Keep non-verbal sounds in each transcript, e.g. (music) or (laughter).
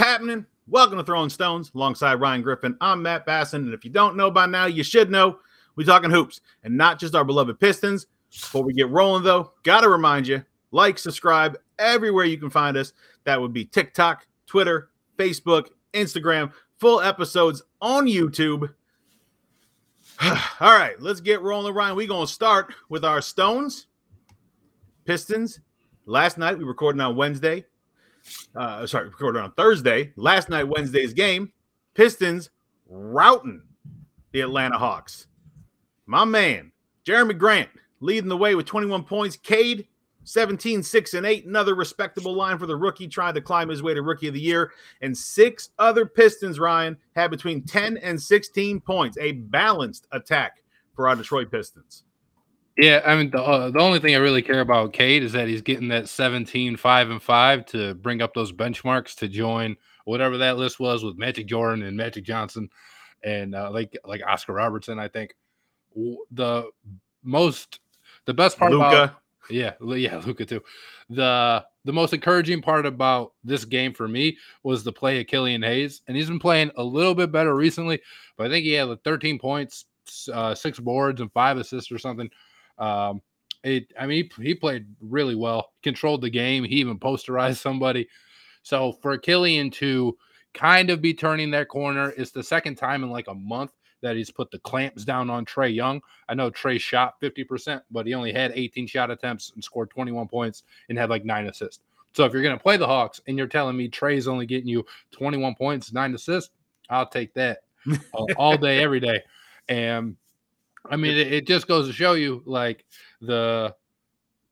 Happening? Welcome to Throwing Stones alongside Ryan Griffin. I'm Matt Basson, and if you don't know by now, you should know we're talking hoops and not just our beloved Pistons. Before we get rolling, though, got to remind you like, subscribe everywhere you can find us. That would be TikTok, Twitter, Facebook, Instagram, full episodes on YouTube. (sighs) All right, let's get rolling, Ryan. We're going to start with our Stones, Pistons. Last night, we recorded on Wednesday uh, sorry, recorded on Thursday. Last night, Wednesday's game, Pistons routing the Atlanta Hawks. My man, Jerami Grant, leading the way with 21 points. Cade, 17, 6, and 8. Another respectable line for the rookie trying to climb his way to rookie of the year. And six other Pistons, Ryan, had between 10 and 16 points. A balanced attack for our Detroit Pistons. Yeah, I mean the uh, the only thing I really care about Cade is that he's getting that 17 5 and 5 to bring up those benchmarks to join whatever that list was with Magic Jordan and Magic Johnson and uh, like like Oscar Robertson I think the most the best part Luka. about yeah, yeah, (laughs) Luka too. The the most encouraging part about this game for me was the play of Killian Hayes, and he's been playing a little bit better recently. But I think he had like 13 points, uh, six boards, and five assists or something. Um, it, I mean, he, he played really well, controlled the game. He even posterized somebody. So for Killian to kind of be turning that corner, it's the second time in like a month that he's put the clamps down on Trae Young. I know Trae shot 50%, but he only had 18 shot attempts and scored 21 points and had like nine assists. So if you're going to play the Hawks and you're telling me Trae's only getting you 21 points, nine assists, I'll take that all, (laughs) all day, every day. And I mean, it, it, just goes to show you like the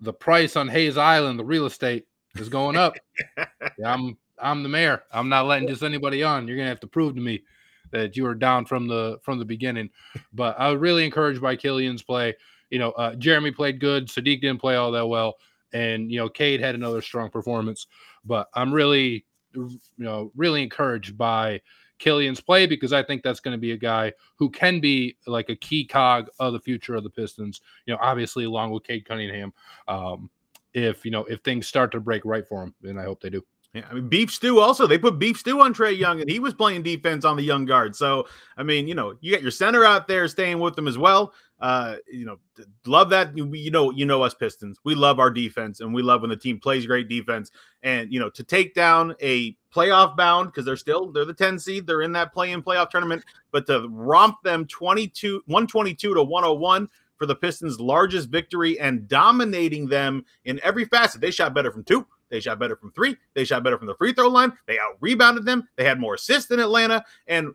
the price on Hayes Island, the real estate is going up. (laughs) yeah, I'm I'm the mayor. I'm not letting just anybody on. You're gonna have to prove to me that you were down from the from the beginning. But I was really encouraged by Killian's play. You know, uh, Jerami played good. Saddiq didn't play all that well, and you know, Cade had another strong performance. But I'm really, you know, really encouraged by Killian's play because I think that's going to be a guy who can be like a key cog of the future of the Pistons. You know, obviously along with Cade Cunningham. Um, if you know if things start to break right for him, and I hope they do. Yeah, I mean beef stew. Also, they put beef stew on Trae Young, and he was playing defense on the young guard. So, I mean, you know, you got your center out there staying with them as well. Uh, you know, love that. You, know, you know us Pistons. We love our defense, and we love when the team plays great defense. And you know, to take down a playoff bound because they're still they're the 10 seed, they're in that play in playoff tournament, but to romp them 22 122 to 101 for the Pistons' largest victory and dominating them in every facet. They shot better from two. They shot better from three. They shot better from the free throw line. They out rebounded them. They had more assists than Atlanta. And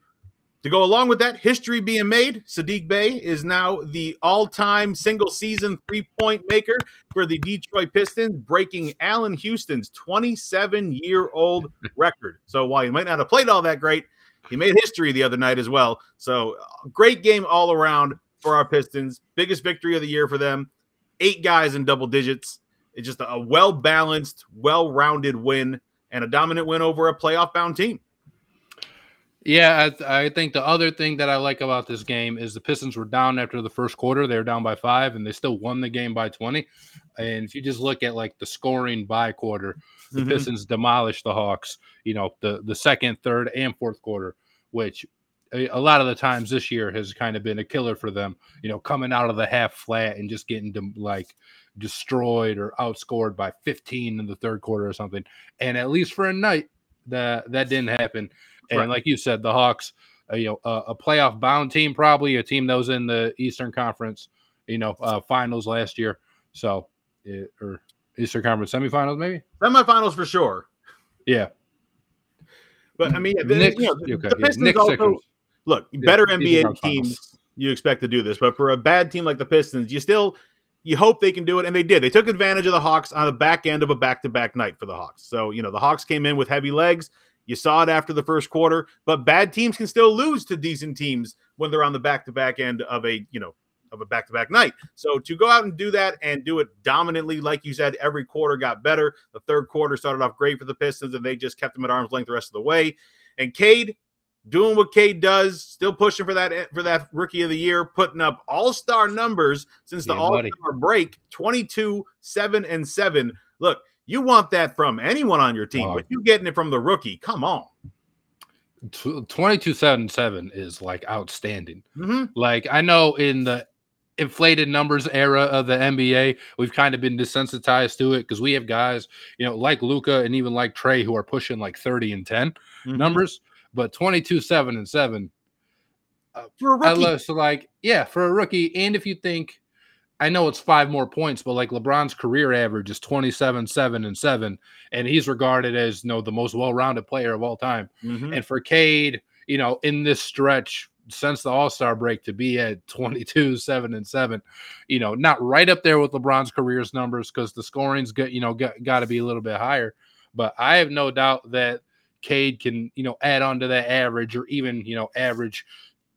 to go along with that, history being made, Saddiq Bey is now the all time single season three point maker for the Detroit Pistons, breaking Allan Houston's 27 year old (laughs) record. So while he might not have played all that great, he made history the other night as well. So uh, great game all around for our Pistons. Biggest victory of the year for them. Eight guys in double digits. It's just a well balanced, well rounded win and a dominant win over a playoff bound team. Yeah, I, I, think the other thing that I like about this game is the Pistons were down after the first quarter. They were down by five, and they still won the game by twenty. And if you just look at like the scoring by quarter, the mm-hmm. Pistons demolished the Hawks. You know, the the second, third, and fourth quarter, which a, a lot of the times this year has kind of been a killer for them. You know, coming out of the half flat and just getting to like destroyed or outscored by 15 in the third quarter or something. And at least for a night, that that didn't happen. And right. like you said, the Hawks, uh, you know, uh, a playoff bound team, probably a team that was in the Eastern Conference, you know, uh, finals last year. So, it, or Eastern Conference semifinals, maybe semifinals for sure. Yeah. But I mean, the, Nick, you know, the, okay, the Pistons yeah. also look better yeah, NBA teams. You expect to do this, but for a bad team like the Pistons, you still you hope they can do it, and they did. They took advantage of the Hawks on the back end of a back-to-back night for the Hawks. So you know the Hawks came in with heavy legs. You saw it after the first quarter, but bad teams can still lose to decent teams when they're on the back-to-back end of a you know of a back-to-back night. So to go out and do that and do it dominantly, like you said, every quarter got better. The third quarter started off great for the Pistons, and they just kept them at arm's length the rest of the way. And Cade doing what Cade does, still pushing for that for that rookie of the year, putting up all-star numbers since the all-star break, 22, 7 and 7. Look, You want that from anyone on your team, but you getting it from the rookie. Come on. Tw- 22 7 7 is like outstanding. Mhm. Like I know in the inflated numbers era of the NBA, we've kind of been desensitized to it because we have guys, you know, like Luka and even like Trae who are pushing like 30 and 10 Mhm. numbers, but 22 7 and 7 for a I rookie. love so like yeah for a rookie, and if you think I know it's five more points, but like LeBron's career average is 27, 7, and 7, and he's regarded as you know the most well-rounded player of all time. Mhm. And for Cade, you know, in this stretch since the All-Star break to be at (laughs) 22, 7, and 7, you know, not right up there with LeBron's career's numbers because the scoring's got, you know, got, got to be a little bit higher. But I have no doubt that Cade can, you know, add on to that average or even, you know, average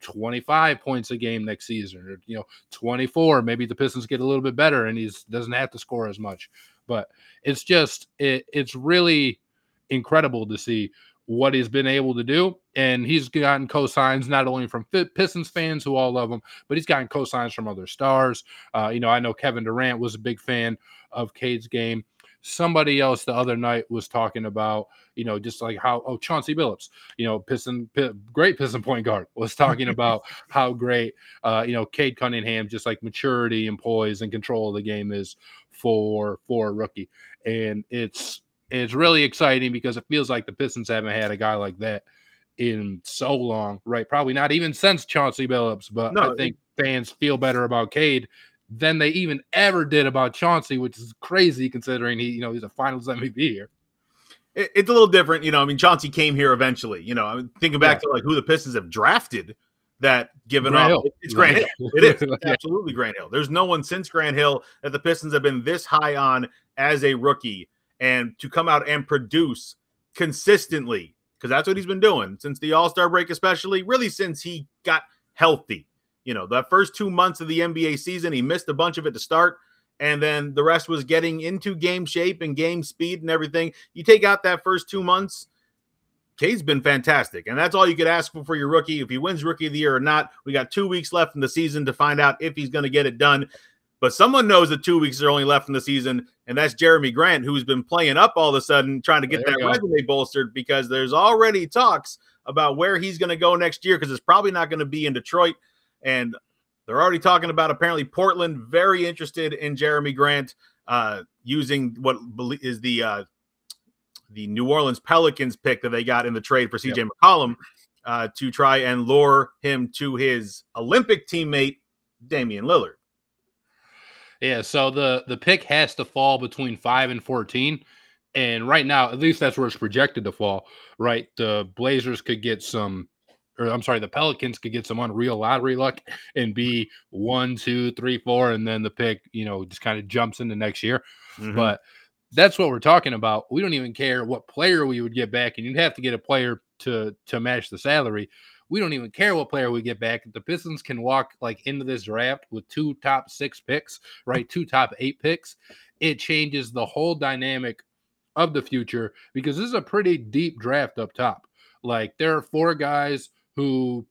25 points a game next season or, you know, 24. Maybe the Pistons get a little bit better and he's doesn't have to score as much. But it's just, it, it's really incredible to see what he's been able to do. And he's gotten cosigns not only from Pistons fans who all love him, but he's gotten cosigns from other stars. Uh, you know, I know Kevin Durant was a big fan of Cade's game. Somebody else the other night was talking about, you know, just like how, oh, Chauncey Billups, you know, Piston, Pi- great Piston point guard, was talking about (laughs) how great, uh, you know, Cade Cunningham, just like maturity and poise and control of the game is for for a rookie. And it's it's really exciting because it feels like the Pistons haven't had a guy like that in so long, right? Probably not even since Chauncey Billups, but No, I think fans feel better about Cade than they even ever did about Chauncey, which is crazy considering he, you know, he's a finals MVP here. It- it's a little different, you know. I mean, Chauncey came here eventually. You know, I'm thinking back to like who the Pistons have drafted that given Grant up. Hill. It's Grant Hill. It is (laughs) It's absolutely Grant Hill. There's no one since Grant Hill that the Pistons have been this high on as a rookie, and to come out and produce consistently because that's what he's been doing since the All Star break, especially really since he got healthy. You know, the first two months of the NBA season, he missed a bunch of it to start, and then the rest was getting into game shape and game speed and everything. You take out that first two months. Cade's been fantastic, and that's all you could ask for for your rookie. If he wins Rookie of the Year or not, we got two weeks left in the season to find out if he's going to get it done. But someone knows that two weeks are only left in the season, and that's Jerami Grant, who's been playing up all of a sudden, trying to get There that resume bolstered because there's already talks about where he's going to go next year because it's probably not going to be in Detroit. And they're already talking about apparently Portland very interested in Jerami Grant uh, using what is the uh, the New Orleans Pelicans pick that they got in the trade for CJ McCollum uh, to try and lure him to his Olympic teammate Damian Lillard. Yeah, so the the pick has to fall between five and fourteen, and right now, at least that's where it's projected to fall. Right, the Blazers could get some, or I'm sorry, the Pelicans could get some unreal lottery luck and be one, two, three, four, and then the pick, you know, just kind of jumps into next year. Mhm. But that's what we're talking about. We don't even care what player we would get back, and you'd have to get a player to to match the salary. We don't even care what player we get back. The Pistons can walk like into this draft with two top six picks, right? Two top eight picks. It changes the whole dynamic of the future because this is a pretty deep draft up top. Like there are four guys who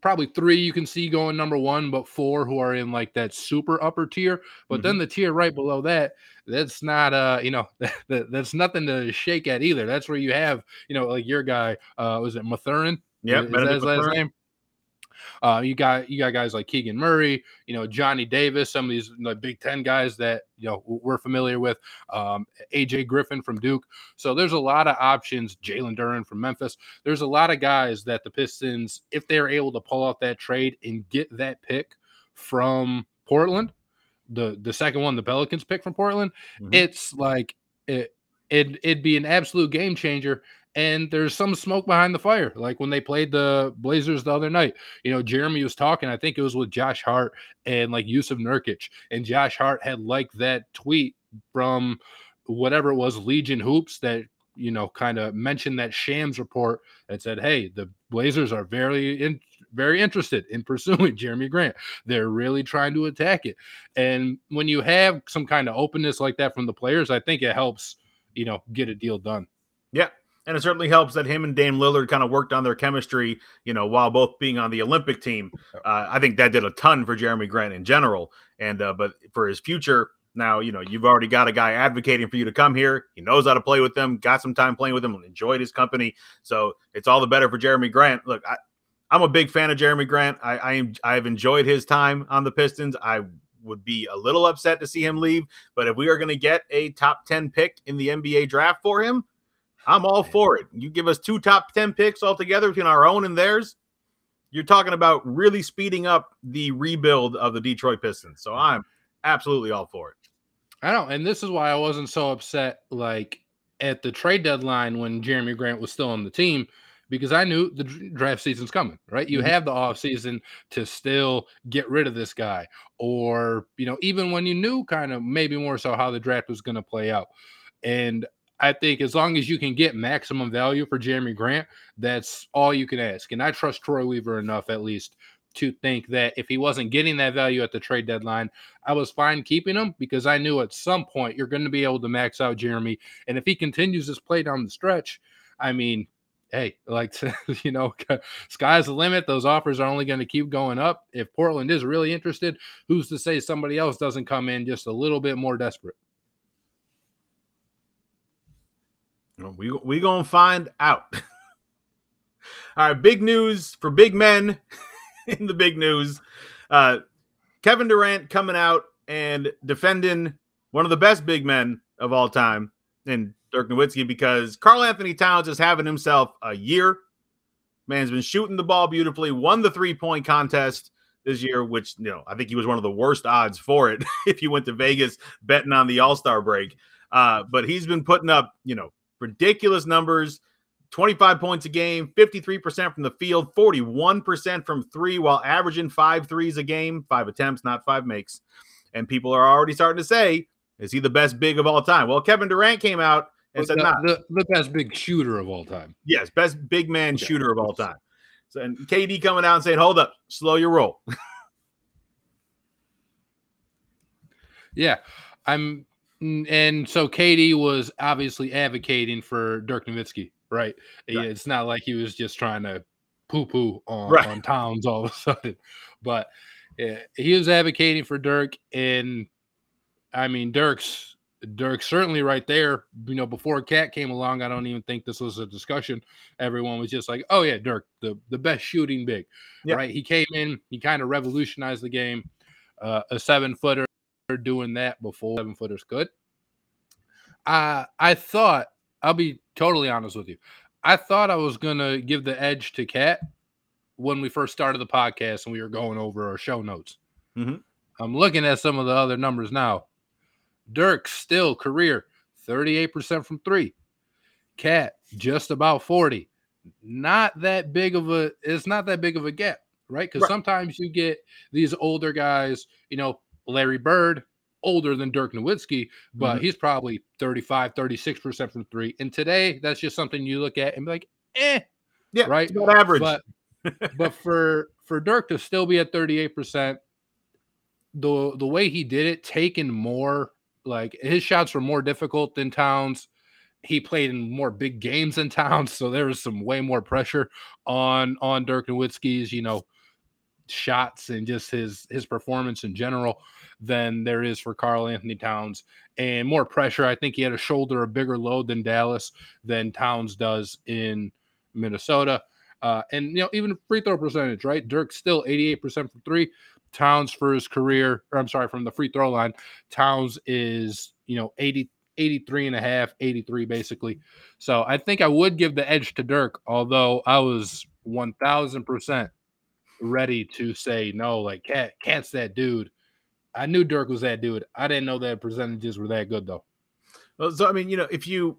probably three you can see going number one, but four who are in like that super upper tier. But then the tier right below that, that's not uh, you know, (laughs) that, that's nothing to shake at either. That's where you have, you know, like your guy, uh, was it Mathurin? Yeah, Is that Benedict his last name? Uh, you got you got guys like Keegan Murray, you know Johnny Davis, some of these like Big Ten guys that you know we're familiar with. Um, AJ Griffin from Duke. So there's a lot of options. Jalen Duren from Memphis. There's a lot of guys that the Pistons, if they're able to pull out that trade and get that pick from Portland, the the second one, the Pelicans pick from Portland, Mhm. it's like it, it it'd be an absolute game changer and there's some smoke behind the fire like when they played the blazers the other night you know jerami was talking i think it was with josh hart and like jusuf nurkic and josh hart had liked that tweet from whatever it was legion hoops that you know kind of mentioned that shams report that said hey the blazers are very in, very interested in (laughs) pursuing jerami grant they're really trying to attack it and when you have some kind of openness like that from the players, I think it helps, you know, get a deal done. Yeah. And it certainly helps that him and Dame Lillard kind of worked on their chemistry, you know, while both being on the Olympic team. Uh, I think that did a ton for Jerami Grant in general. And, uh, but for his future, Now, you know, you've already got a guy advocating for you to come here. He knows how to play with them, got some time playing with them, enjoyed his company. So it's all the better for Jerami Grant. Look, I, I'm a big fan of Jerami Grant. I, I am I've enjoyed his time on the Pistons. I would be a little upset to see him leave, but if we are going to get a top 10 pick in the NBA draft for him, I'm all for it. You give us two top 10 picks altogether between our own and theirs. You're talking about really speeding up the rebuild of the Detroit Pistons. So I'm absolutely all for it. I know, and this is why I wasn't so upset like at the trade deadline when Jerami Grant was still on the team because I knew the draft season's coming, right? You mm-hmm. have the off season to still get rid of this guy or, you know, even when you knew kind of maybe more so how the draft was going to play out. And I think as long as you can get maximum value for Jerami Grant, that's all you can ask. And I trust Troy Weaver enough at least to think that if he wasn't getting that value at the trade deadline, I was fine keeping him because I knew at some point you're going to be able to max out Jerami. And if he continues this play down the stretch, I mean, hey, like (laughs) you know, (laughs) sky's the limit. Those offers are only going to keep going up. If Portland is really interested, who's to say somebody else doesn't come in just a little bit more desperate? We we gonna find out. (laughs) All right, big news for big men (laughs) in the big news. Uh, Kevin Durant coming out and defending one of the best big men of all time in Dirk Nowitzki because Karl-Anthony Towns is having himself a year. Man's been shooting the ball beautifully, won the three point contest this year, which, you know, I think he was one of the worst odds for it (laughs) if you went to Vegas betting on the All Star break. Uh, but he's been putting up, you know, ridiculous numbers 25 points a game, 53% from the field, 41% from three, while averaging five threes a game, five attempts, not five makes. And people are already starting to say, is he the best big of all time? Well, Kevin Durant came out and said, the, nah. the, the, best big shooter of all time. Yes, best big man okay. shooter of all time. So, and KD coming out and saying, hold up, slow your roll. (laughs) yeah. I'm and so KD was obviously advocating for Dirk Nowitzki, right? right? It's not like he was just trying to poo poo on, right. on Towns all of a (laughs) sudden, but yeah, he was advocating for Dirk. And I mean, Dirk's Dirk certainly right there. You know, before KAT came along, I don't even think this was a discussion. Everyone was just like, "Oh yeah, Dirk, the the best shooting big." Yeah. Right? He came in, he kind of revolutionized the game. Uh, a seven footer doing that before seven footers could. I I thought I'll be totally honest with you. I thought I was gonna give the edge to KAT when we first started the podcast and we were going over our show notes. Mm-hmm. I'm looking at some of the other numbers now. Dirk still career 38% from three. KAT just about 40. Not that big of a it's not that big of a gap, right? Because right. sometimes you get these older guys, you know, Larry Bird, older than Dirk Nowitzki, but mm-hmm. he's probably 35, 36% from three. And today, that's just something you look at and be like, eh. Yeah, right. About average. But, (laughs) but for for Dirk to still be at 38%, the the way he did it, taking more like his shots were more difficult than Towns. He played in more big games than Towns, so there was some way more pressure on on Dirk Nowitzki's, you know, shots and just his his performance in general than there is for Karl-Anthony Towns and more pressure. I think he had a shoulder a bigger load than Dallas than Towns does in Minnesota. Uh, and you know, even free throw percentage, right? Dirk still 88% from three. Towns for his career, or I'm sorry, from the free throw line, Towns is, you know, 80, 83 and a half, 83 basically. So I think I would give the edge to Dirk, although I was 1000% ready to say no, like KAT, KAT's that dude. I knew Dirk was that dude. I didn't know that percentages were that good though. Well, so I mean, you know, if you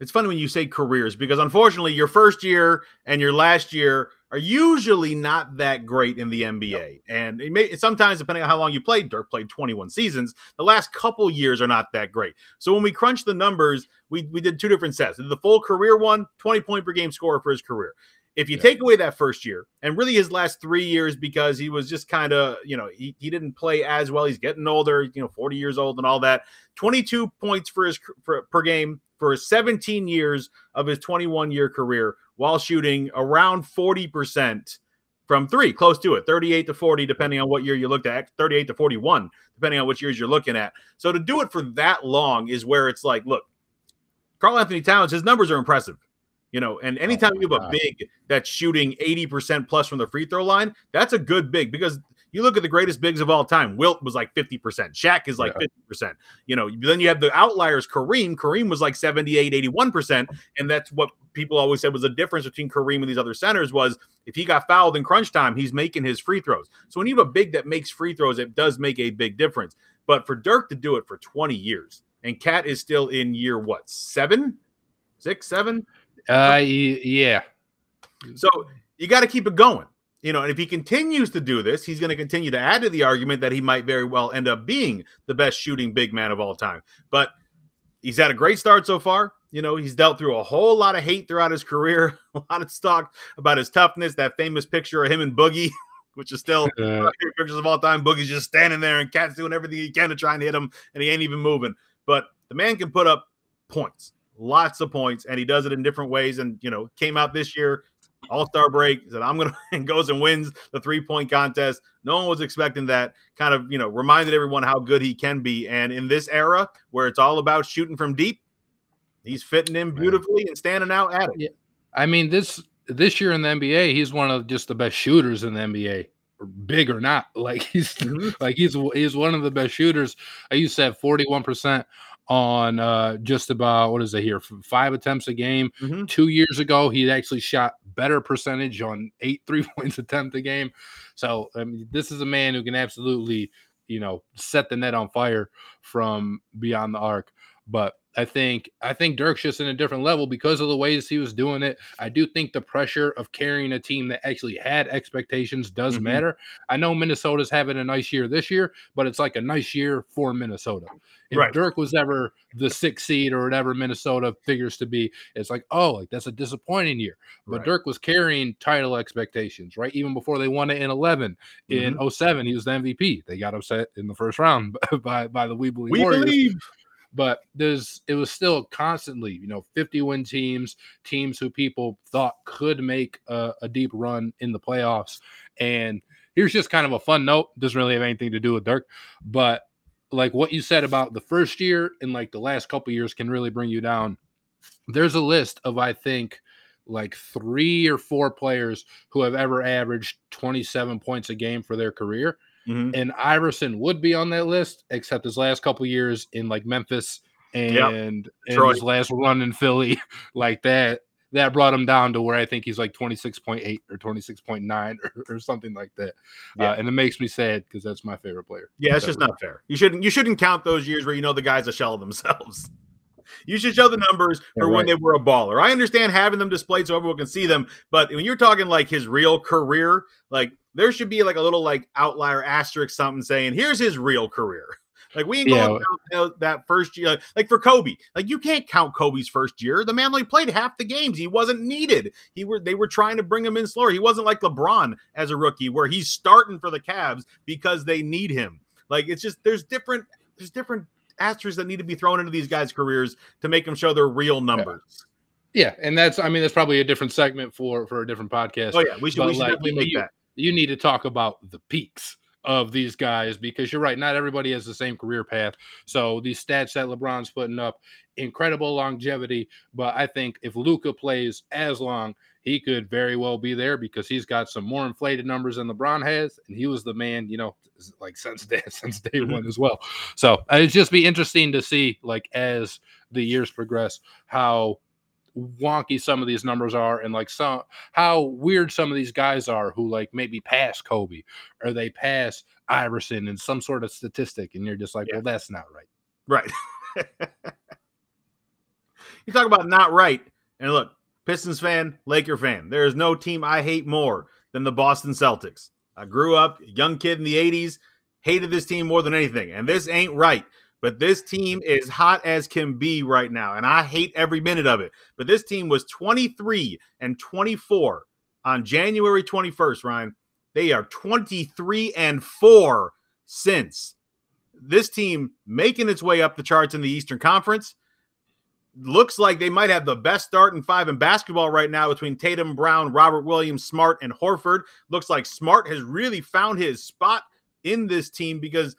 it's funny when you say careers because unfortunately your first year and your last year are usually not that great in the NBA. And it may sometimes depending on how long you played, Dirk played 21 seasons. The last couple years are not that great. So when we crunch the numbers, we, we did two different sets. The full career one, 20 point per game scorer for his career. If you yeah. take away that first year and really his last three years because he was just kind of, you know, he, he didn't play as well. He's getting older, you know, 40 years old and all that. 22 points for his for, per game for 17 years of his 21 year career while shooting around 40% from three, close to it, 38 to 40, depending on what year you looked at, 38 to 41, depending on which years you're looking at. So to do it for that long is where it's like, look, Karl-Anthony Towns, his numbers are impressive. You know, and oh anytime oh you have God. a big that's shooting 80% plus from the free throw line, that's a good big because you look at the greatest bigs of all time. Wilt was like 50%. Shaq is like yeah. 50%. You know, then you have the outliers, Kareem. Kareem was like 78, 81%. And that's what people always said was the difference between Kareem and these other centers was if he got fouled in crunch time, he's making his free throws. So when you have a big that makes free throws, it does make a big difference. But for Dirk to do it for 20 years, and KAT is still in year what, seven, six, seven? Uh, yeah. So you got to keep it going. You know, and if he continues to do this, he's going to continue to add to the argument that he might very well end up being the best shooting big man of all time. But he's had a great start so far. You know, he's dealt through a whole lot of hate throughout his career, (laughs) a lot of talk about his toughness. That famous picture of him and Boogie, (laughs) which is still uh, pictures of all time. Boogie's just standing there and KAT's doing everything he can to try and hit him, and he ain't even moving. But the man can put up points, lots of points, and he does it in different ways. And you know, came out this year all Star break. Said I'm gonna (laughs) and goes and wins the three point contest. No one was expecting that. Kind of you know reminded everyone how good he can be. And in this era where it's all about shooting from deep, he's fitting in beautifully and standing out at it. Yeah. I mean this this year in the NBA, he's one of just the best shooters in the NBA. Big or not, like (laughs) he's mm-hmm. like he's he's one of the best shooters. I used to have 41 percent on uh, just about what is it here five attempts a game. Mm-hmm. Two years ago, he actually shot better percentage on eight (laughs) three points attempt a game. So I mean, this is a man who can absolutely you know set the net on fire from beyond the arc. But I think I think Dirk's just in a different level because of the ways he was doing it. I do think the pressure of carrying a team that actually had expectations does mm-hmm. matter. I know Minnesota's having a nice year this year, but it's like a nice year for Minnesota. If right. Dirk was ever the sixth seed or whatever Minnesota figures to be, it's like, oh, like that's a disappointing year. But right. Dirk was carrying title expectations, right? Even before they won it in 11. Mm-hmm. In 07, he was the MVP. They got upset in the first round (laughs) by, by the We Believe we Warriors. Believe but there's it was still constantly you know 50 win teams teams who people thought could make a, a, deep run in the playoffs. And here's just kind of a fun note doesn't really have anything to do with dirk but like what you said about the first year and like the last couple years can really bring you down. There's a list of i think like three or four players who have ever averaged 27 points a game for their career Mm-hmm. And Iverson would be on that list, except his last couple years in like Memphis and, yep. and his last run in Philly, (laughs) like that. That brought him down to where I think he's like 26.8 or 26.9 (laughs) or, or something like that. Yeah. Uh, and it makes me sad because that's my favorite player. Yeah, it's just not fair. You shouldn't you shouldn't count those years where you know the guys a shell of themselves. (laughs) You should show the numbers for right. when they were a baller. I understand having them displayed so everyone can see them, but when you're talking like his real career, like there should be like a little like outlier asterisk something saying here's his real career. (laughs) Like we ain't going yeah. that first year. Like for Kobe, like you can't count Kobe's first year. The man only played half the games. He wasn't needed. He were they were trying to bring him in slower. He wasn't like LeBron as a rookie where he's starting for the Cavs because they need him. Like it's just there's different there's different asterisks that need to be thrown into these guys' careers to make them show their real numbers. Yeah. yeah. and that's I mean that's probably a different segment for for a different podcast. Oh yeah, we should, we should like, definitely make you, that you need to talk about the peaks of these guys because you're right. Not everybody has the same career path. So these stats that LeBron's putting up, incredible longevity. But I think if Luka plays as long, he could very well be there because he's got some more inflated numbers than LeBron has, and he was the man, you know, (laughs) like since day (laughs) since day mm-hmm. one as well. So uh, it'd just be interesting to see, like as the years progress, how wonky some of these numbers are and like some how weird some of these guys are who like maybe pass Kobe or they pass Iverson in some sort of statistic and you're just like, yeah. well, that's not right. Right. (laughs) you talk about not right. And look, Pistons fan, Laker fan. There is no team I hate more than the Boston Celtics. I grew up, young kid in the 80s, hated this team more than anything. And this ain't right. But this team is hot as can be right now, and I hate every minute of it. But this team was 23 and 24 on January 21st, Ryan. They are 23 and 4 since. This team making its way up the charts in the Eastern Conference. looks like they might have the best start in five in basketball right now between Tatum, Brown, Robert Williams, Smart, and Horford. Looks like Smart has really found his spot in this team because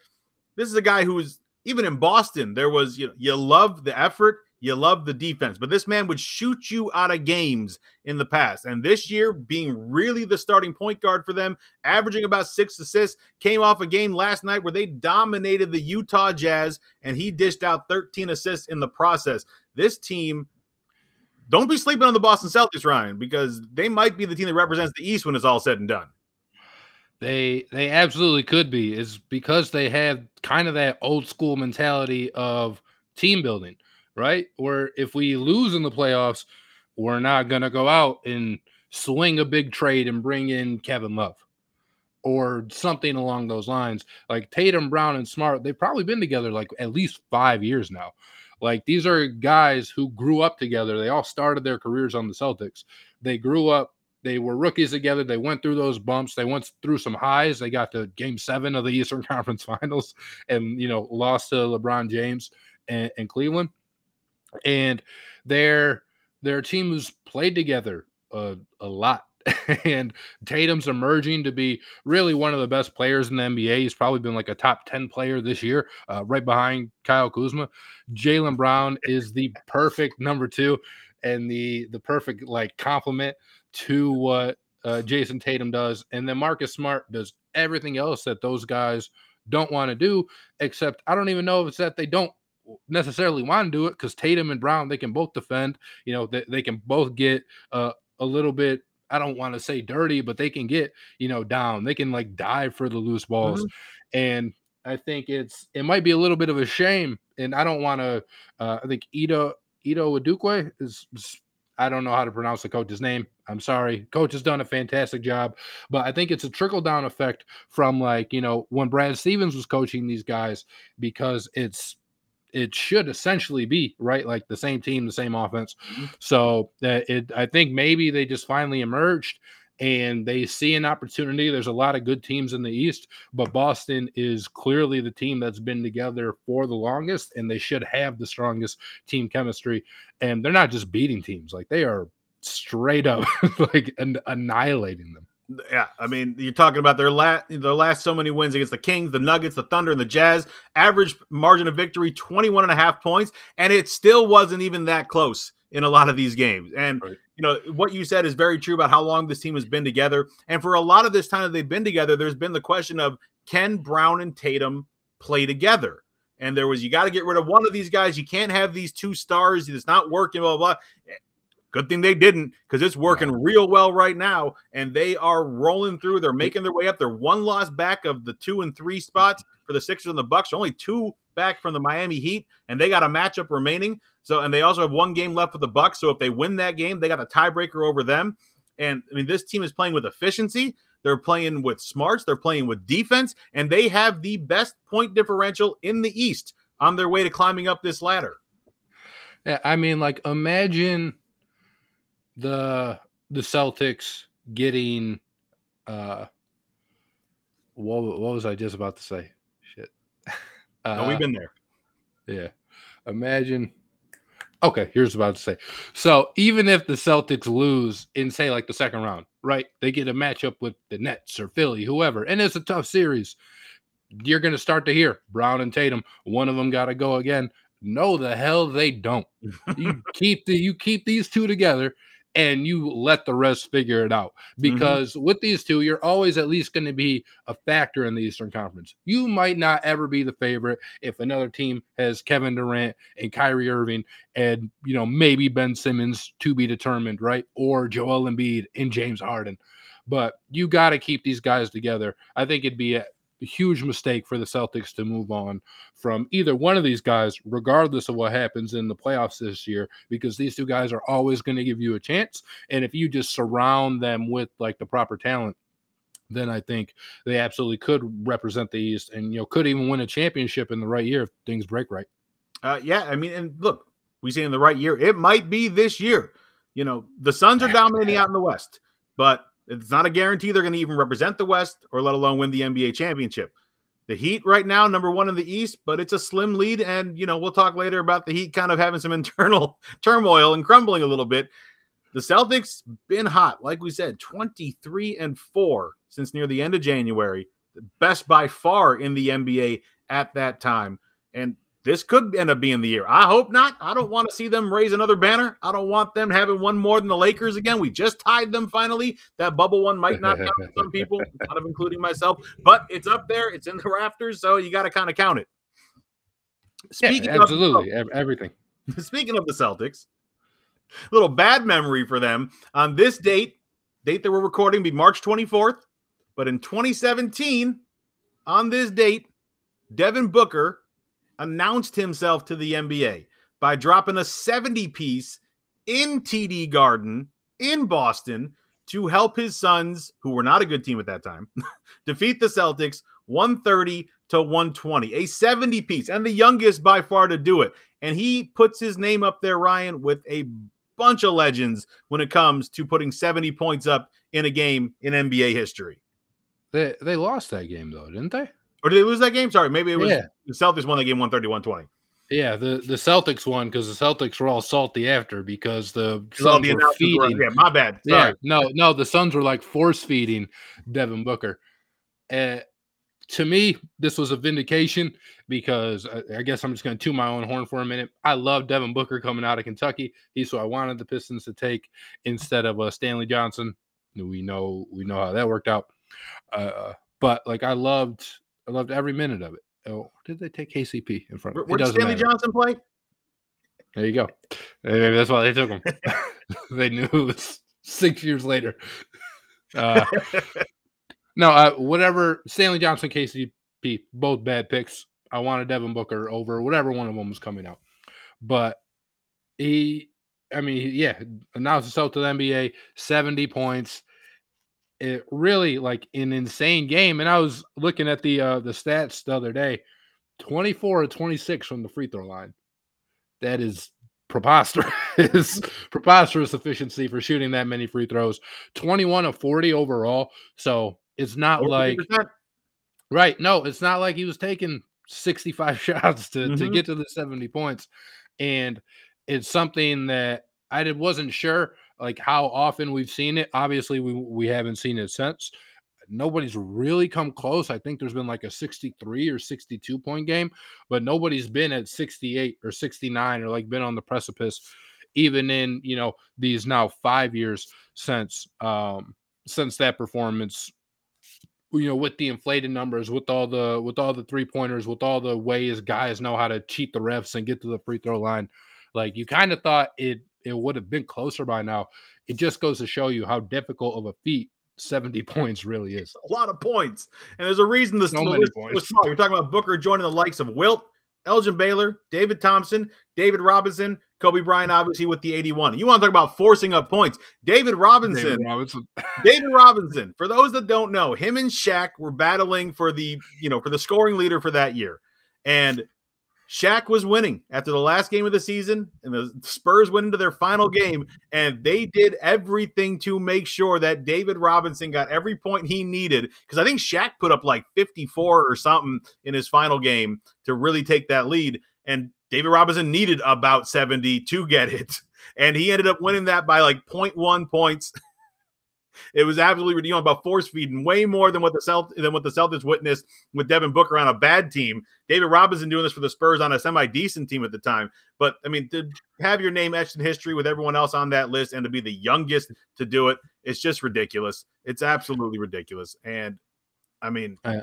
this is a guy who is even in Boston. There was you know you love the effort, you love the defense, but this man would shoot you out of games in the past. And this year, being really the starting point guard for them, averaging about six assists, came off a game last night where they dominated the Utah Jazz and he dished out 13 assists in the process. This team, don't be sleeping on the Boston Celtics, Ryan, because they might be the team that represents the East when it's all said and done. They they absolutely could be. Is because they have kind of that old school mentality of team building right? Where if we lose in the playoffs, we're not going to go out and swing a big trade and bring in Kevin Love or something along those lines. Like Tatum, Brown, and Smart, they've probably been together like at least five years now. Like these are guys who grew up together. They all started their careers on the Celtics. They grew up, they were rookies together. They went through those bumps. They went through some highs. They got to game seven of the Eastern (laughs) Conference Finals and, you know, lost to LeBron James and, and Cleveland and their their team has played together a, a lot. (laughs) and Tatum's emerging to be really one of the best players in the NBA. He's probably been like a top 10 player this year, uh, right behind Kyle Kuzma. Jaylen Brown is the perfect number two and the the perfect like complement to what uh, Jayson Tatum does. And then Marcus Smart does everything else that those guys don't want to do, except I don't even know if it's that they don't necessarily want to do it because Tatum and Brown they can both defend. You know they, they can both get uh, a little bit. I don't want to say dirty, but they can get you know down. They can like dive for the loose balls, mm-hmm. and I think it's it might be a little bit of a shame. And I don't want to. Uh, I think Ito Ito Adukwe is, is I don't know how to pronounce the coach's name. I'm sorry. Coach has done a fantastic job, but I think it's a trickle down effect from like, you know, when Brad Stevens was coaching these guys because it's it should essentially be right like the same team the same offense mm-hmm. so uh, it i think maybe they just finally emerged and they see an opportunity. There's a lot of good teams in the east but boston is clearly the team that's been together for the longest and they should have the strongest team chemistry. And they're not just beating teams like they are straight up (laughs) like annihilating them. Yeah, I mean, you're talking about their last their last so many wins against the Kings, the Nuggets, the Thunder, and the Jazz. Average margin of victory 21 and a half points, and it still wasn't even that close in a lot of these games. And right. you know what you said is very true about how long this team has been together. And for a lot of this time that they've been together, there's been the question of can Brown and Tatum play together? And there was you got to get rid of one of these guys. You can't have these two stars. It's not working. Blah blah. blah. Good thing they didn't because it's working real well right now, and they are rolling through. They're making their way up. They're one loss back of the two and three spots for the Sixers and the Bucks. are Only two back from the Miami Heat, and they got a matchup remaining. So, and they also have one game left with the Bucks. So, if they win that game, they got a tiebreaker over them. And I mean, this team is playing with efficiency. They're playing with smarts. They're playing with defense, and they have the best point differential in the East on their way to climbing up this ladder. Yeah, I mean, like imagine the the Celtics getting uh what, what was I just about to say? Shit. Uh, (laughs) no, we've been there. Yeah. Imagine Okay, here's what I about to say. So even if the Celtics lose in say like the second round, right? They get a matchup with the Nets or Philly, whoever, and it's a tough series. You're gonna start to hear Brown and Tatum. One of them got to go again. No, the hell they don't. you keep the you keep these two together, and you let the rest figure it out. Mm-hmm. Because mm-hmm. with these two, you're always at least going to be a factor in the Eastern Conference. You might not ever be the favorite if another team has Kevin Durant and Kyrie Irving and, you know, maybe Ben Simmons to be determined, right? Or Joel Embiid and James Harden. But you got to keep these guys together. I think it'd be a huge mistake for the Celtics to move on from either one of these guys, regardless of what happens in the playoffs this year, because these two guys are always going to give you a chance. And if you just surround them with like the proper talent, then I think they absolutely could represent the East and you know could even win a championship in the right year if things break right. Uh, yeah, I mean, and look, we say in the right year, it might be this year. You know, the Suns are dominating out in the West, but it's not a guarantee they're going to even represent the West or let alone win the NBA championship. The Heat right now, number one in the East, but it's a slim lead. And, you know, we'll talk later about the Heat kind of having some (laughs) internal turmoil and crumbling a little bit. The Celtics been hot, like we said, 23 and 4 since near the end of January. Best by far in the NBA at that time. And this could end up being the year. I hope not. I don't want to see them raise another banner. I don't want them having one more than the Lakers again. We just tied them finally. That bubble one might not count for some people, (laughs) kind of including myself, but it's up there. It's in the rafters, so you got to kind of count it. Speaking yeah, absolutely of, everything. (laughs) Speaking of the Celtics, little bad memory for them on this date, date that we're recording, be March 24th. But in 2017, on this date, Devin Booker announced himself to the NBA by dropping a 70 piece in TD Garden in Boston to help his Suns, who were not a good team at that time, (laughs) defeat the Celtics 130 to 120, a 70 piece, and the youngest by far to do it. And he puts his name up there, Ryan, with a bunch of legends when it comes to putting 70 points up in a game in NBA history. They they lost that game though, didn't they? Or did they lose that game? Sorry, maybe it was yeah. the Celtics won that game 130-120. Yeah, the, the Celtics won because the Celtics were all salty after because the Suns the were feeding. Were, yeah, my bad. Sorry. Yeah, no, no, the Suns were like force feeding Devin Booker. Uh, to me, this was a vindication because I, I guess I'm just going to toot my own horn for a minute. I love Devin Booker coming out of Kentucky. He's who I wanted the Pistons to take instead of uh, Stanley Johnson. We know we know how that worked out. Uh, but like I loved I loved every minute of it. Oh, did they take KCP in front? Of Where, where did Stanley matter. Johnson play? There you go. Maybe that's why they took him. (laughs) they knew it was six years later. Uh, no, uh, whatever. Stanley Johnson, KCP, both bad picks. I wanted Devin Booker over whatever one of them was coming out. But he, I mean, yeah, announced himself to the NBA, 70 points, it really like an insane game. And I was looking at the uh the stats the other day 24 or 26 from the free throw line. That is preposterous (laughs) preposterous efficiency for shooting that many free throws 21 of 40 overall so it's not 40%. like right no it's not like he was taking 65 (laughs) shots to, mm-hmm. to get to the 70 points and it's something that i wasn't sure like how often we've seen it. Obviously, we we haven't seen it since. Nobody's really come close. I think there's been like a 63 or 62 point game, but nobody's been at 68 or 69 or like been on the precipice, even in you know these now five years since um since that performance you know with the inflated numbers with all the with all the three pointers with all the ways guys know how to cheat the refs and get to the free throw line like you kind of thought it it would have been closer by now. It just goes to show you how difficult of a feat 70 (laughs) points really is. A lot of points. And there's a reason this so many points. small. You're talking about Booker joining the likes of Wilt, Elgin Baylor, David Thompson, David Robinson, Kobe Bryant, obviously with the 81. You want to talk about forcing up points. David Robinson. David Robinson. (laughs) David Robinson. For those that don't know, him and Shaq were battling for the, you know, for the scoring leader for that year. And Shaq was winning after the last game of the season, and the Spurs went into their final game, and they did everything to make sure that David Robinson got every point he needed. Because I think Shaq put up like 54 or something in his final game to really take that lead. And David Robinson needed about 70 to get it. (laughs) And he ended up winning that by like 0.1 points. It was absolutely ridiculous about force feeding way more than what the Celt- than what the Celtics witnessed with Devin Booker on a bad team. David Robinson doing this for the Spurs on a semi decent team at the time. But I mean, to have your name etched in history with everyone else on that list and to be the youngest to do it, it's just ridiculous. It's absolutely ridiculous. And I mean, I,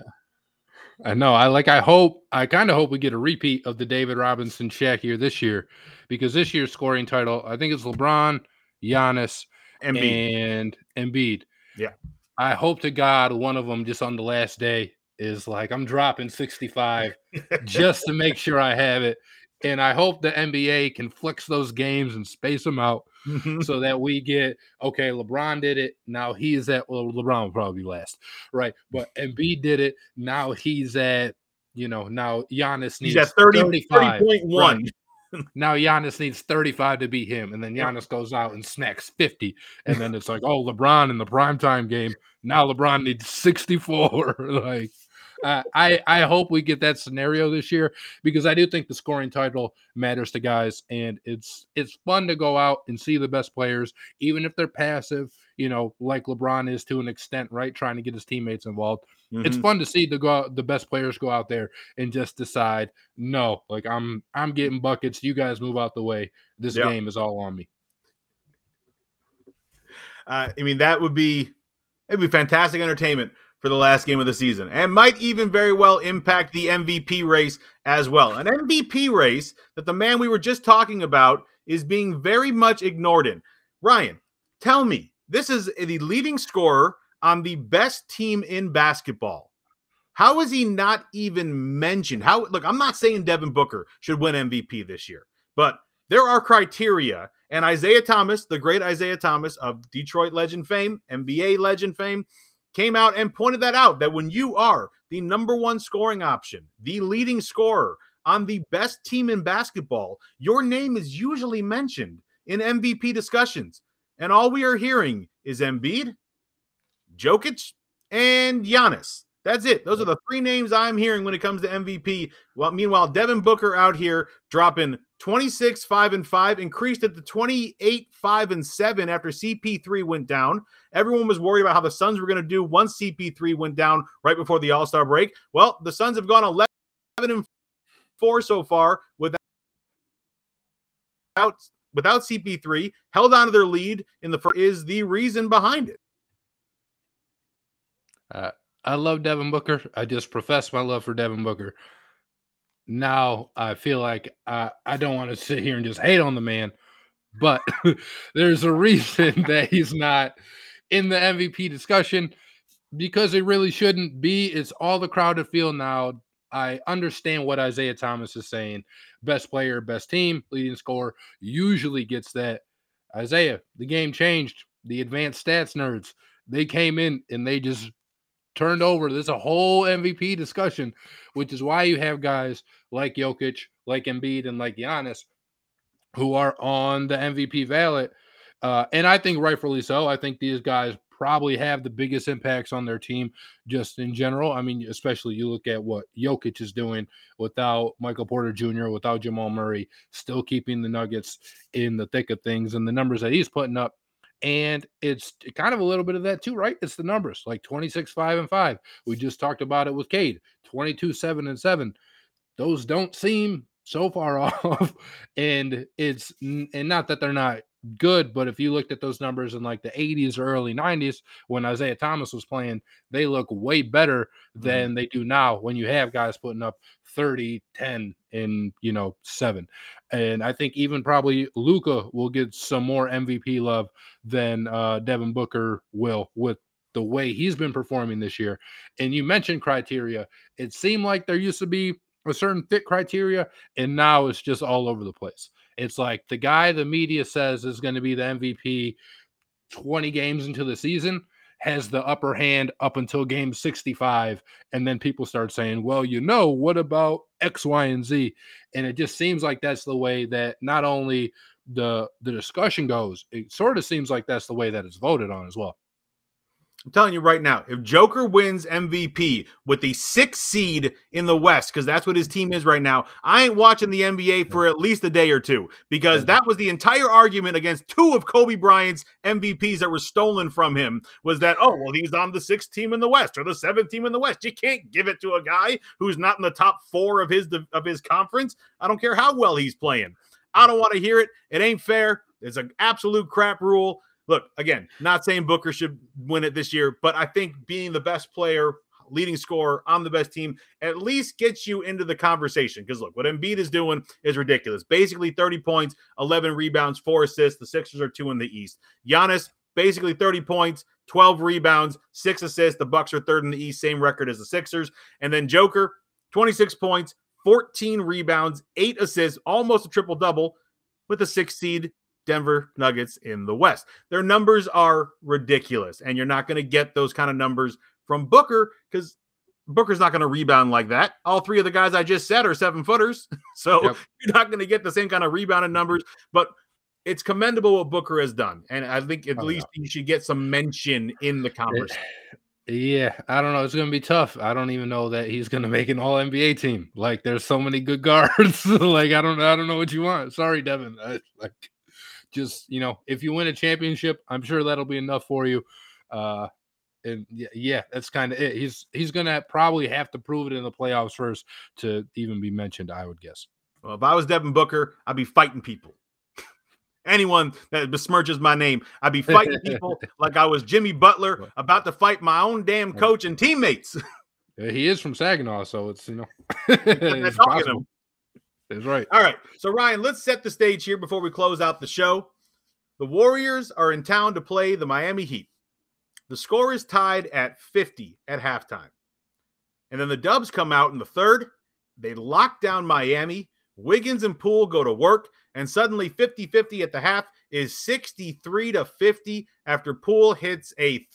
I know. I like. I hope. I kind of hope we get a repeat of the David Robinson check here this year, because this year's scoring title, I think it's LeBron, Giannis, Embiid. and Embiid. Yeah. I hope to God one of them just on the last day is like I'm dropping 65 (laughs) just to make sure I have it. And I hope the NBA can flex those games and space them out mm-hmm. so that we get okay. LeBron did it. Now he's at well, LeBron will probably be last, right? But Embiid did it. Now he's at you know now Giannis needs he's at 30, 30.1. Right? Now Giannis needs 35 to beat him, and then Giannis goes out and smacks 50, and then (laughs) it's like, oh, LeBron in the primetime game. Now LeBron needs 64. (laughs) like, uh, I I hope we get that scenario this year because I do think the scoring title matters to guys, and it's it's fun to go out and see the best players, even if they're passive. You know, like LeBron is to an extent, right? Trying to get his teammates involved. Mm-hmm. It's fun to see the go out the best players go out there and just decide, no, like I'm I'm getting buckets. You guys move out the way. This yep. game is all on me. Uh, I mean, that would be it'd be fantastic entertainment for the last game of the season and might even very well impact the MVP race as well. An MVP race that the man we were just talking about is being very much ignored in. Ryan, tell me, this is the leading scorer on the best team in basketball. How is he not even mentioned? How look, I'm not saying Devin Booker should win MVP this year, but there are criteria. And Isiah Thomas, the great Isiah Thomas of Detroit legend fame, NBA legend fame, came out and pointed that out that when you are the number one scoring option, the leading scorer on the best team in basketball, your name is usually mentioned in MVP discussions. And all we are hearing is Embiid, Jokic, and Giannis. That's it. Those are the three names I'm hearing when it comes to MVP. Well, meanwhile, Devin Booker out here dropping 26, 5 and 5, increased it to 28, 5 and 7 after CP3 went down. Everyone was worried about how the Suns were going to do once CP3 went down right before the All Star break. Well, the Suns have gone 11 and 4 so far without without CP3, held on to their lead in the first, is the reason behind it. Uh, I love Devin Booker. I just profess my love for Devin Booker. Now I feel like I, I don't want to sit here and just hate on the man, but (laughs) there's a reason (laughs) that he's not in the MVP discussion because it really shouldn't be. It's all the crowded field now. I understand what Isiah Thomas is saying. Best player, best team, leading scorer usually gets that. Isiah, the game changed. The advanced stats nerds, they came in and they just turned over. There's a whole MVP discussion, which is why you have guys like Jokic, like Embiid, and like Giannis who are on the MVP ballot. Uh, and I think rightfully so. I think these guys probably have the biggest impacts on their team just in general. I mean, especially you look at what Jokic is doing without Michael Porter Jr., without Jamal Murray, still keeping the Nuggets in the thick of things and the numbers that he's putting up and it's kind of a little bit of that too, right? It's the numbers like 26, 5, and 5. We just talked about it with Cade, 22, 7, and 7. Those don't seem so far (laughs) off. and it's and not that they're not good, but if you looked at those numbers in like the 80s or early 90s when Isiah Thomas was playing, they look way better mm-hmm. than mm-hmm. they do now when you have guys putting up 30, 10, and you know, seven. And I think even probably Luka will get some more MVP love than uh, Devin Booker will with the way he's been performing this year. And you mentioned criteria. It seemed like there used to be a certain fit criteria, and now it's just all over the place. It's like the guy the media says is going to be the MVP 20 games into the season has the upper hand up until game 65 and then people start saying well you know what about x y and z and it just seems like that's the way that not only the the discussion goes it sort of seems like that's the way that it's voted on as well I'm telling you right now, if Joker wins MVP with the sixth seed in the West, because that's what his team is right now, I ain't watching the NBA for at least a day or two because that was the entire argument against two of Kobe Bryant's MVPs that were stolen from him was that, oh, well, he's on the sixth team in the West or the seventh team in the West. You can't give it to a guy who's not in the top four of his of his conference. I don't care how well he's playing. I don't want to hear it. It ain't fair. It's an absolute crap rule look, again, not saying Booker should win it this year, but I think being the best player, leading scorer on the best team at least gets you into the conversation. Because look, what Embiid is doing is ridiculous. Basically, 30 points, 11 rebounds, four assists. The Sixers are two in the East. Giannis, basically 30 points, 12 rebounds, six assists. The Bucks are third in the East, same record as the Sixers. And then Joker, 26 points, 14 rebounds, eight assists, almost a triple double with a six seed Denver Nuggets in the West. Their numbers are ridiculous, and you're not going to get those kind of numbers from Booker because Booker's not going to rebound like that. All three of the guys I just said are seven footers, (laughs) so yep. you're not going to get the same kind of rebounding numbers. But it's commendable what Booker has done, and I think at oh, least yeah. you should get some mention in the eh, conversation. Yeah, I don't know. It's gonna be tough. I don't even know that he's gonna make an All NBA team. Like, there's so many good (laughs) guards. (laughs) like, I don't, I don't know what you want. Sorry, Devin. I, like, just you know, if you win a championship, I'm sure that'll be enough for you. Uh, and yeah, yeah that's kind of it. He's he's gonna probably have to prove it in the playoffs first to even be mentioned. I would guess. Well, if I was Devin Booker, I'd be fighting people (laughs) anyone that besmirches my name. I'd be fighting people (laughs) like I was Jimmy Butler about to fight my own damn coach and teammates. (laughs) he is from Saginaw, so it's you know it's, it's right. All right. So Ryan, let's set the stage here before we close out the show. The Warriors are in town to play the Miami Heat. The score is tied at 50 at halftime. And then the Dubs come out in the third. They lock down Miami. Wiggins and Poole go to work and suddenly 50 50 at the half is 63 to 50 after Poole hits a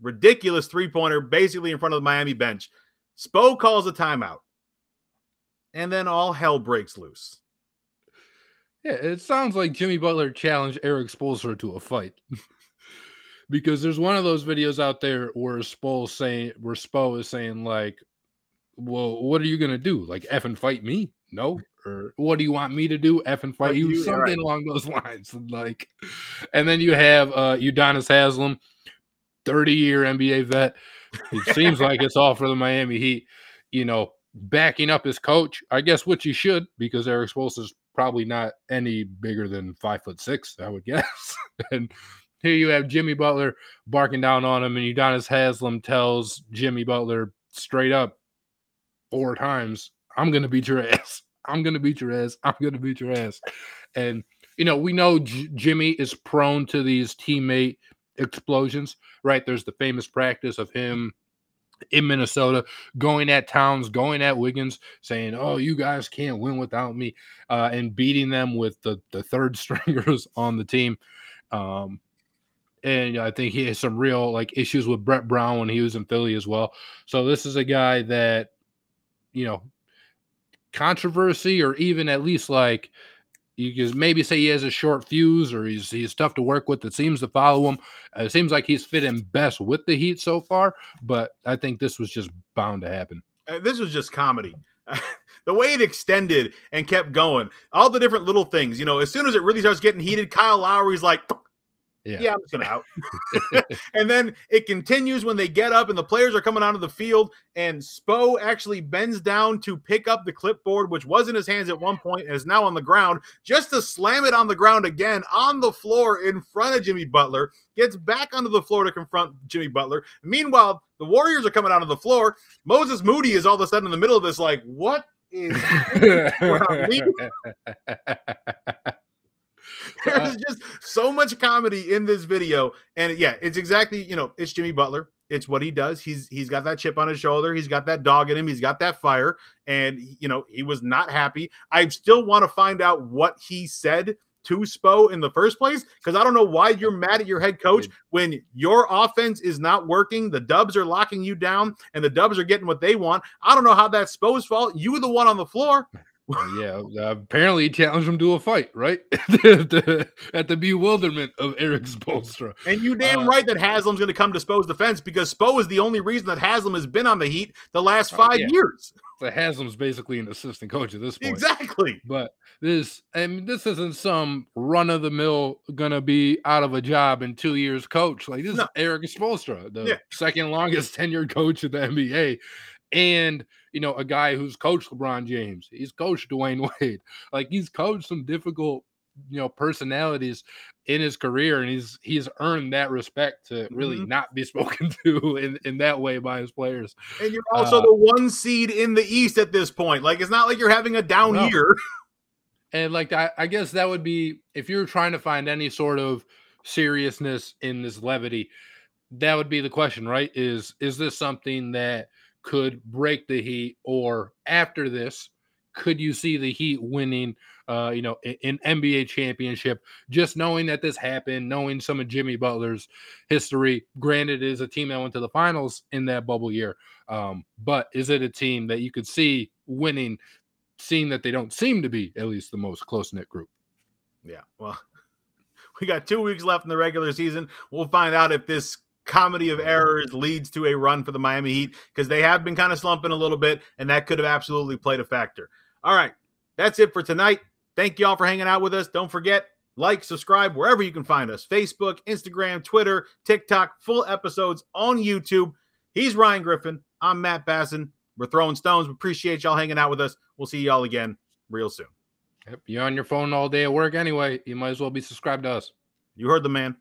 ridiculous three pointer basically in front of the Miami bench. Spo calls a timeout. And then all hell breaks loose. Yeah, it sounds like Jimmy Butler challenged Erik Spoelstra to a fight. (laughs) because there's one of those videos out there where Spo saying where Spo is saying like, "Well, what are you gonna do? Like f and fight me? No, or what do you want me to do? F and fight you, something right. along those (laughs) lines. Like, and then you have uh Udonis Haslem, 30 year NBA vet. It seems like it's all for the Miami Heat, you know, backing up his coach. I guess which he should, because Erik Spoelstra is probably not any bigger than five foot six, I would (laughs) guess. and here you have Jimmy Butler barking down on him, and Udonis Haslem tells Jimmy Butler straight up four times, I'm gonna beat your ass. I'm gonna beat your ass. I'm gonna beat your ass. And you know, we know J- Jimmy is prone to these teammate explosions, right? There's the famous practice of him in Minnesota going at Towns, going at Wiggins, saying, "Oh, you guys can't win without me," uh, and beating them with the the third (laughs) stringers on the team. Um, and I think he has some real like issues with Brett Brown when he was in Philly as well. So this is a guy that you know controversy or even at least like you can maybe say he has a short fuse or he's he's tough to work with. It seems to follow him. Uh, it seems like he's fitting best with the Heat so far, but I think this was just bound to happen. Uh, this was just comedy. (laughs) the way it extended and kept going, all the different little things. You know, as soon as it really starts getting heated, Kyle Lowry's like, yeah, yeah I'm just gonna out. (laughs) and then it continues when they get up and the players are coming onto the field, and Spo actually bends down to pick up the clipboard, which was in his hands at one point and is now on the ground, just to slam it on the ground again on the floor in front of Jimmy Butler. Gets back onto the floor to confront Jimmy Butler. Meanwhile, the Warriors are coming out of the floor. Moses Moody is all of a sudden in the middle of this, like, what is (laughs) (laughs) There's just so much comedy in this video, and yeah, it's exactly you know it's Jimmy Butler. It's what he does. He's he's got that chip on his shoulder. He's got that dog in him. He's got that fire, and you know he was not happy. I still want to find out what he said to Spo in the first place because I don't know why you're mad at your head coach when your offense is not working. The Dubs are locking you down, and the Dubs are getting what they want. I don't know how that's Spo's fault. You were the one on the floor. Yeah, uh, apparently he challenged him to a fight, right? (laughs) at the bewilderment of Erik Spoelstra. And you damn uh, right that Haslem's going to come to Spo's defense because Spo is the only reason that Haslem has been on the Heat the last oh, five yeah. years. (laughs) So Haslem's basically an assistant coach at this point. Exactly. But this, I mean, this isn't some run of the mill going to be out of a job in two years coach. Like this no. is Erik Spoelstra, the yeah. second longest (laughs) tenured coach of the NBA. And – you know, a guy who's coached LeBron James, he's coached Dwyane (laughs) Wade, like he's coached some difficult, you know, personalities in his career, and he's he's earned that respect to really mm-hmm. not be (laughs) spoken to in, in that way by his players. And you're also uh, the one seed in the East at this point. Like it's not like you're having a down no. year. (laughs) and like I, I guess that would be if you're trying to find any sort of seriousness in this levity, that would be the question, right? Is is this something that could break the Heat, or after this, could you see the Heat winning, uh, you know, an NBA championship? Just knowing that this happened, knowing some of Jimmy Butler's history. Granted, it is a team that went to the finals in that bubble year, um, but is it a team that you could see winning, seeing that they don't seem to be at least the most close knit group? Yeah, well, (laughs) we got two weeks left in the regular season. We'll find out if this comedy of mm-hmm. errors leads to a run for the Miami Heat because they have been kind of slumping a little bit, and that could have absolutely played a factor. All right, that's it for tonight. Thank you all for hanging out with us. Don't forget, like, subscribe wherever you can find us Facebook, Instagram, Twitter, TikTok, full episodes on YouTube. He's Ryan Griffin. I'm Matt Basson. We're throwing stones. We appreciate y'all hanging out with us. We'll see y'all again real soon. Yep, you're on your phone all day at work anyway. You might as well be subscribed to us. You heard the man.